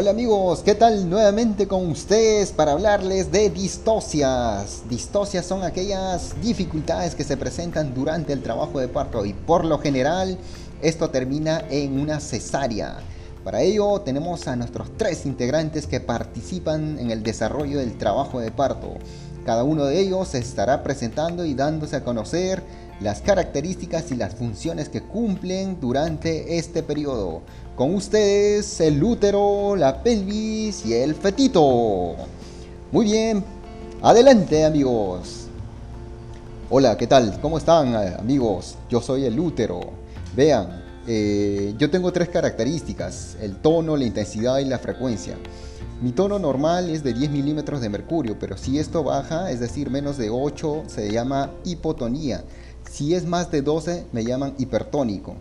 Hola amigos, ¿qué tal? Nuevamente con ustedes para hablarles de distocias. Distocias son aquellas dificultades que se presentan durante el trabajo de parto y por lo general esto termina en una cesárea. Para ello tenemos a nuestros tres integrantes que participan en el desarrollo del trabajo de parto. Cada uno de ellos se estará presentando y dándose a conocer las características y las funciones que cumplen durante este periodo. Con ustedes el útero, la pelvis y el fetito. Muy bien, adelante amigos. Hola, ¿qué tal? ¿Cómo están amigos? Yo soy el útero. Vean, eh, yo tengo tres características, el tono, la intensidad y la frecuencia. Mi tono normal es de 10 milímetros de mercurio, pero si esto baja, es decir, menos de 8, se llama hipotonía. Si es más de 12, me llaman hipertónico.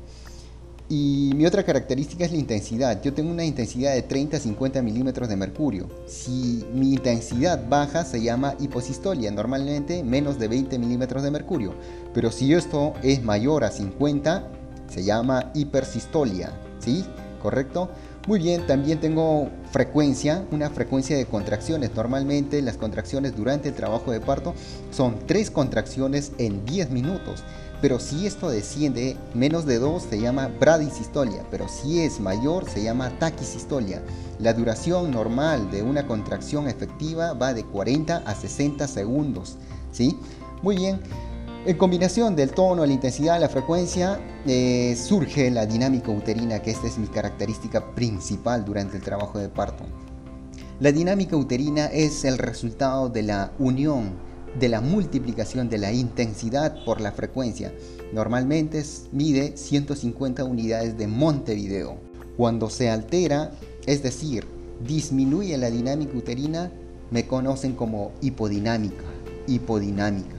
Y mi otra característica es la intensidad. Yo tengo una intensidad de 30 a 50 milímetros de mercurio. Si mi intensidad baja, se llama hiposistolia, normalmente menos de 20 milímetros de mercurio. Pero si esto es mayor a 50, se llama hipersistolia. ¿Sí? ¿Correcto? Muy bien, también tengo frecuencia, una frecuencia de contracciones. Normalmente las contracciones durante el trabajo de parto son tres contracciones en 10 minutos. Pero si esto desciende menos de 2 se llama bradisistolia, pero si es mayor se llama taquisistolia. La duración normal de una contracción efectiva va de 40 a 60 segundos. ¿sí? Muy bien. En combinación del tono, la intensidad, la frecuencia, eh, surge la dinámica uterina, que esta es mi característica principal durante el trabajo de parto. La dinámica uterina es el resultado de la unión, de la multiplicación de la intensidad por la frecuencia. Normalmente mide 150 unidades de Montevideo. Cuando se altera, es decir, disminuye la dinámica uterina, me conocen como hipodinámica. Hipodinámica.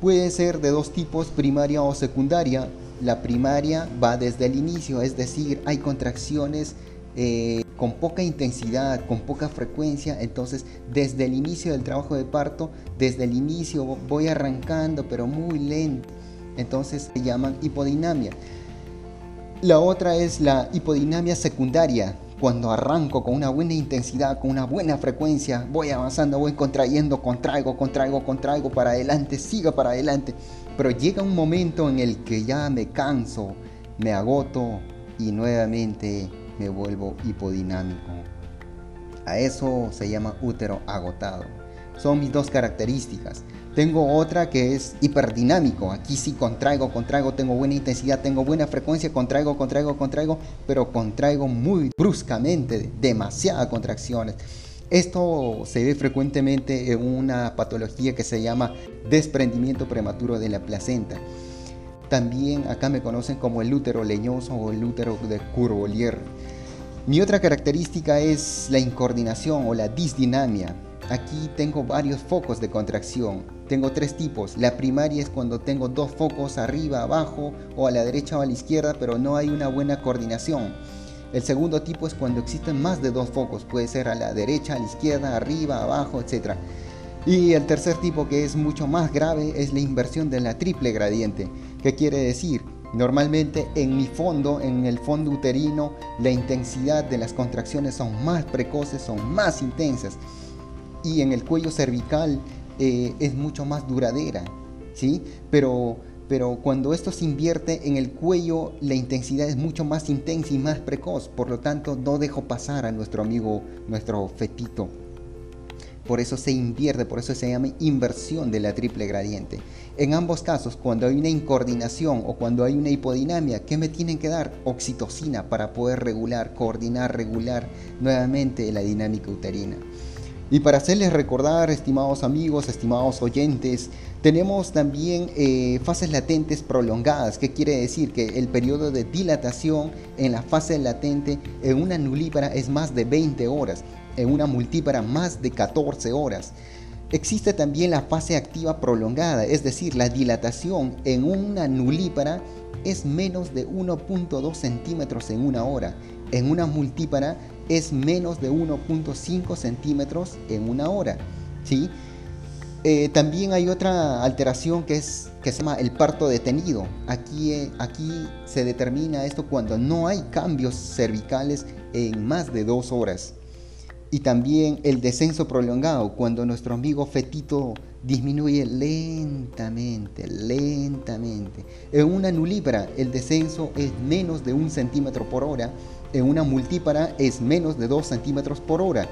Puede ser de dos tipos, primaria o secundaria. La primaria va desde el inicio, es decir, hay contracciones eh, con poca intensidad, con poca frecuencia, entonces desde el inicio del trabajo de parto, desde el inicio voy arrancando, pero muy lento, entonces se llaman hipodinamia. La otra es la hipodinamia secundaria, cuando arranco con una buena intensidad, con una buena frecuencia, voy avanzando, voy contrayendo, contraigo, contraigo, contraigo para adelante, siga para adelante. Pero llega un momento en el que ya me canso, me agoto y nuevamente me vuelvo hipodinámico. A eso se llama útero agotado. Son mis dos características. Tengo otra que es hiperdinámico. Aquí sí contraigo, contraigo, tengo buena intensidad, tengo buena frecuencia, contraigo, contraigo, contraigo, pero contraigo muy bruscamente, demasiadas contracciones. Esto se ve frecuentemente en una patología que se llama desprendimiento prematuro de la placenta. También acá me conocen como el útero leñoso o el útero de Courvolier. Mi otra característica es la incoordinación o la disdinamia. Aquí tengo varios focos de contracción. Tengo tres tipos. La primaria es cuando tengo dos focos arriba, abajo o a la derecha o a la izquierda, pero no hay una buena coordinación. El segundo tipo es cuando existen más de dos focos. Puede ser a la derecha, a la izquierda, arriba, abajo, etc. Y el tercer tipo que es mucho más grave es la inversión de la triple gradiente. ¿Qué quiere decir? Normalmente en mi fondo, en el fondo uterino, la intensidad de las contracciones son más precoces, son más intensas y en el cuello cervical eh, es mucho más duradera, ¿sí? Pero, pero cuando esto se invierte en el cuello, la intensidad es mucho más intensa y más precoz, por lo tanto no dejo pasar a nuestro amigo, nuestro fetito. Por eso se invierte, por eso se llama inversión de la triple gradiente. En ambos casos, cuando hay una incoordinación o cuando hay una hipodinamia, ¿qué me tienen que dar? Oxitocina para poder regular, coordinar, regular nuevamente la dinámica uterina. Y para hacerles recordar, estimados amigos, estimados oyentes, tenemos también eh, fases latentes prolongadas. ¿Qué quiere decir? Que el periodo de dilatación en la fase latente en una nulípara es más de 20 horas, en una multípara más de 14 horas. Existe también la fase activa prolongada, es decir, la dilatación en una nulípara es menos de 1.2 centímetros en una hora. En una multípara es menos de 1.5 centímetros en una hora. ¿sí? Eh, también hay otra alteración que es que se llama el parto detenido. Aquí, eh, aquí se determina esto cuando no hay cambios cervicales en más de dos horas. Y también el descenso prolongado, cuando nuestro amigo fetito disminuye lentamente, lentamente. En una nulípara el descenso es menos de un centímetro por hora, en una multípara es menos de dos centímetros por hora.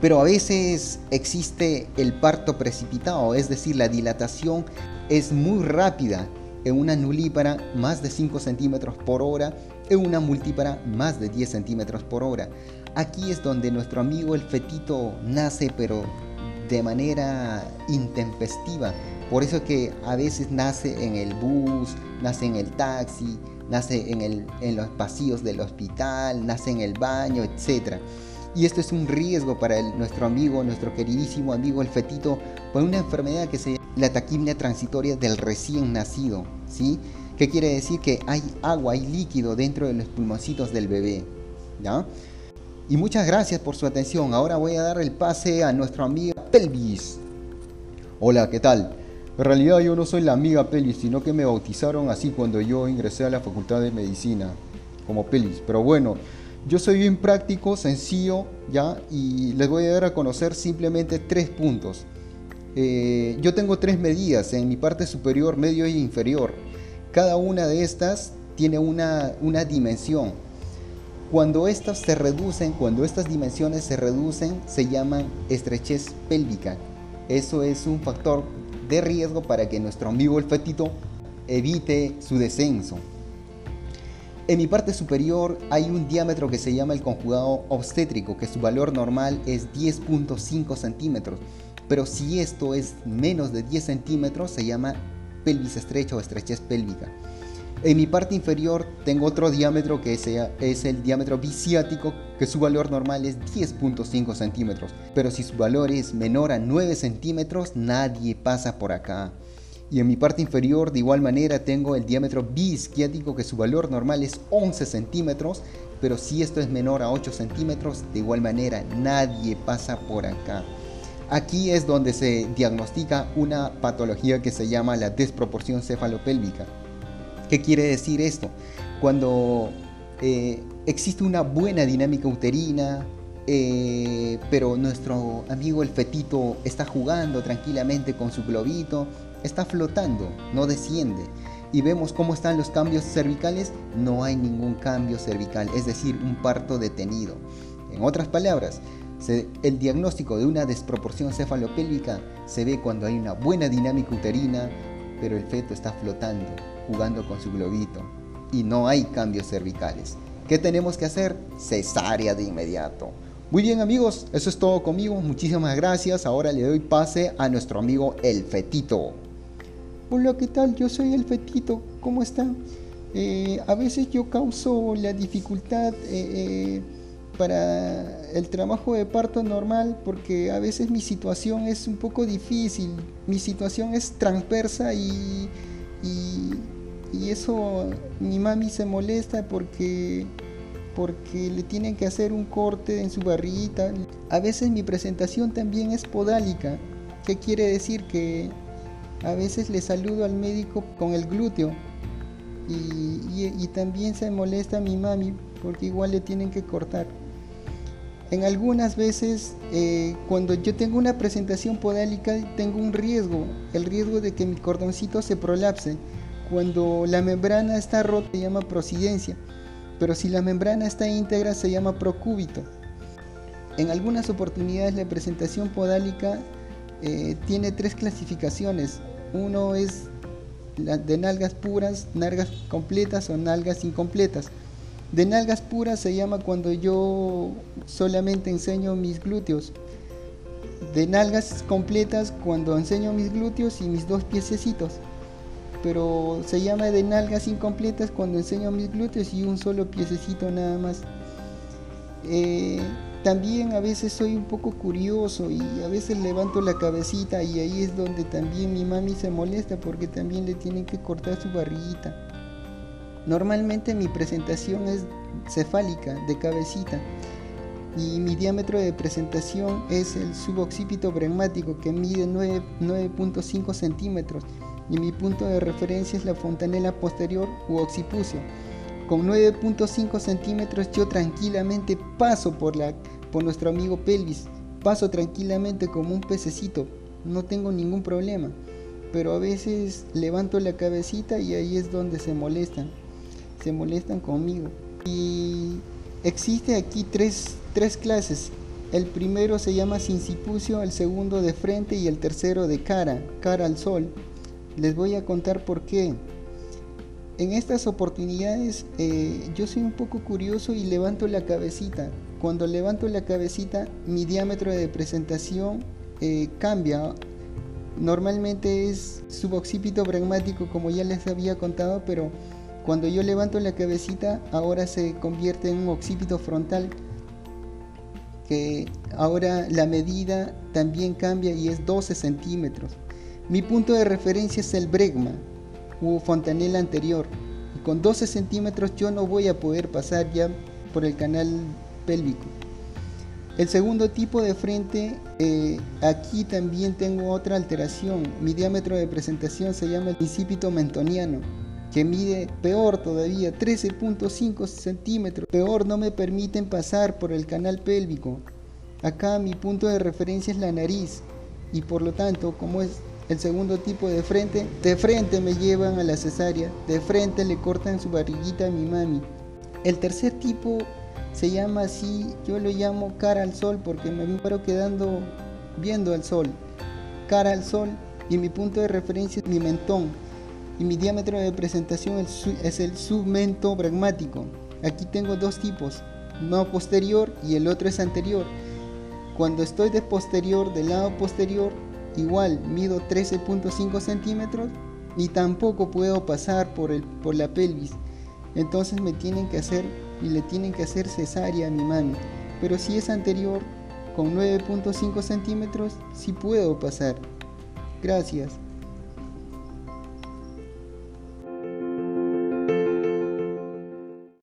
Pero a veces existe el parto precipitado, es decir, la dilatación es muy rápida. En una nulípara más de 5 centímetros por hora, en una multípara más de 10 centímetros por hora. Aquí es donde nuestro amigo el fetito nace, pero de manera intempestiva. Por eso que a veces nace en el bus, nace en el taxi, nace en, el, en los pasillos del hospital, nace en el baño, etc. Y esto es un riesgo para nuestro amigo, nuestro queridísimo amigo el fetito, por una enfermedad que se llama la taquimia transitoria del recién nacido. ¿sí? ¿Qué quiere decir? Que hay agua, hay líquido dentro de los pulmoncitos del bebé. ¿ya? Y muchas gracias por su atención. Ahora voy a dar el pase a nuestra amiga Pelvis. Hola, ¿qué tal? En realidad yo no soy la amiga Pelvis, sino que me bautizaron así cuando yo ingresé a la Facultad de Medicina, como Pelvis. Pero bueno, yo soy bien práctico, sencillo, ¿ya? Y les voy a dar a conocer simplemente tres puntos. Eh, yo tengo tres medidas en mi parte superior, medio e inferior. Cada una de estas tiene una, una dimensión. Cuando estas se reducen, cuando estas dimensiones se reducen, se llaman estrechez pélvica. Eso es un factor de riesgo para que nuestro amigo el fetito evite su descenso. En mi parte superior hay un diámetro que se llama el conjugado obstétrico, que su valor normal es 10.5 centímetros. Pero si esto es menos de 10 centímetros, se llama pelvis estrecha o estrechez pélvica. En mi parte inferior tengo otro diámetro que es el diámetro biciático, que su valor normal es 10.5 centímetros. Pero si su valor es menor a 9 centímetros, nadie pasa por acá. Y en mi parte inferior, de igual manera, tengo el diámetro biisquiático, que su valor normal es 11 centímetros. Pero si esto es menor a 8 centímetros, de igual manera, nadie pasa por acá. Aquí es donde se diagnostica una patología que se llama la desproporción cefalopélvica ¿Qué quiere decir esto? Cuando eh, existe una buena dinámica uterina, eh, pero nuestro amigo el fetito está jugando tranquilamente con su globito, está flotando, no desciende. Y vemos cómo están los cambios cervicales, no hay ningún cambio cervical, es decir, un parto detenido. En otras palabras, el diagnóstico de una desproporción cefalopélvica se ve cuando hay una buena dinámica uterina, pero el feto está flotando, jugando con su globito y no hay cambios cervicales. ¿Qué tenemos que hacer? Cesárea de inmediato. Muy bien amigos, eso es todo conmigo. Muchísimas gracias. Ahora le doy pase a nuestro amigo el fetito. Hola, ¿qué tal? Yo soy el fetito. ¿Cómo están? Eh, a veces yo causo la dificultad eh, eh, para el trabajo de parto normal porque a veces mi situación es un poco difícil. Mi situación es transversa y y eso mi mami se molesta porque porque le tienen que hacer un corte en su barriguita. A veces mi presentación también es podálica. ¿Qué quiere decir? Que a veces le saludo al médico con el glúteo y, también se molesta mi mami porque igual le tienen que cortar. En algunas veces, eh, cuando yo tengo una presentación podálica, tengo un riesgo, el riesgo de que mi cordoncito se prolapse. Cuando la membrana está rota se llama prosidencia, pero si la membrana está íntegra se llama procúbito. En algunas oportunidades la presentación podálica eh, tiene tres clasificaciones. Uno es de nalgas puras, nalgas completas o nalgas incompletas. De nalgas puras se llama cuando yo solamente enseño mis glúteos. De nalgas completas cuando enseño mis glúteos y mis dos piececitos pero se llama de nalgas incompletas cuando enseño mis glúteos y un solo piececito nada más. Eh, también a veces soy un poco curioso y a veces levanto la cabecita y ahí es donde también mi mami se molesta porque también le tienen que cortar su barriguita. Normalmente mi presentación es cefálica, de cabecita, y mi diámetro de presentación es el suboccipito bregmático que mide 9.5 centímetros y mi punto de referencia es la fontanela posterior u occipucio. Con 9.5 centímetros yo tranquilamente paso por, la, por nuestro amigo pelvis, paso tranquilamente como un pececito, no tengo ningún problema, pero a veces levanto la cabecita y ahí es donde se molestan, se molestan conmigo. Y existe aquí tres, tres clases, el primero se llama sincipucio, el segundo de frente y el tercero de cara, cara al sol. Les voy a contar por qué. En estas oportunidades eh, yo soy un poco curioso y levanto la cabecita. Cuando levanto la cabecita mi diámetro de presentación eh, cambia. Normalmente es suboccipito pragmático como ya les había contado, pero cuando yo levanto la cabecita ahora se convierte en un occipito frontal que ahora la medida también cambia y es 12 centímetros. Mi punto de referencia es el bregma u fontanela anterior. Y con 12 centímetros yo no voy a poder pasar ya por el canal pélvico. El segundo tipo de frente, eh, aquí también tengo otra alteración. Mi diámetro de presentación se llama el incipito mentoniano que mide peor todavía, 13.5 centímetros. Peor, no me permiten pasar por el canal pélvico. Acá mi punto de referencia es la nariz y por lo tanto, como es el segundo tipo de frente, de frente me llevan a la cesárea, de frente le cortan su barriguita a mi mami. El tercer tipo se llama así, yo lo llamo cara al sol porque me paro quedando viendo al sol. Cara al sol y mi punto de referencia es mi mentón y mi diámetro de presentación es el submento pragmático. Aquí tengo dos tipos, uno posterior y el otro es anterior. Cuando estoy de posterior, del lado posterior, igual mido 13.5 centímetros y tampoco puedo pasar por, el, por la pelvis. Entonces me tienen que hacer y le tienen que hacer cesárea a mi mami. Pero si es anterior, con 9.5 centímetros, sí puedo pasar. Gracias.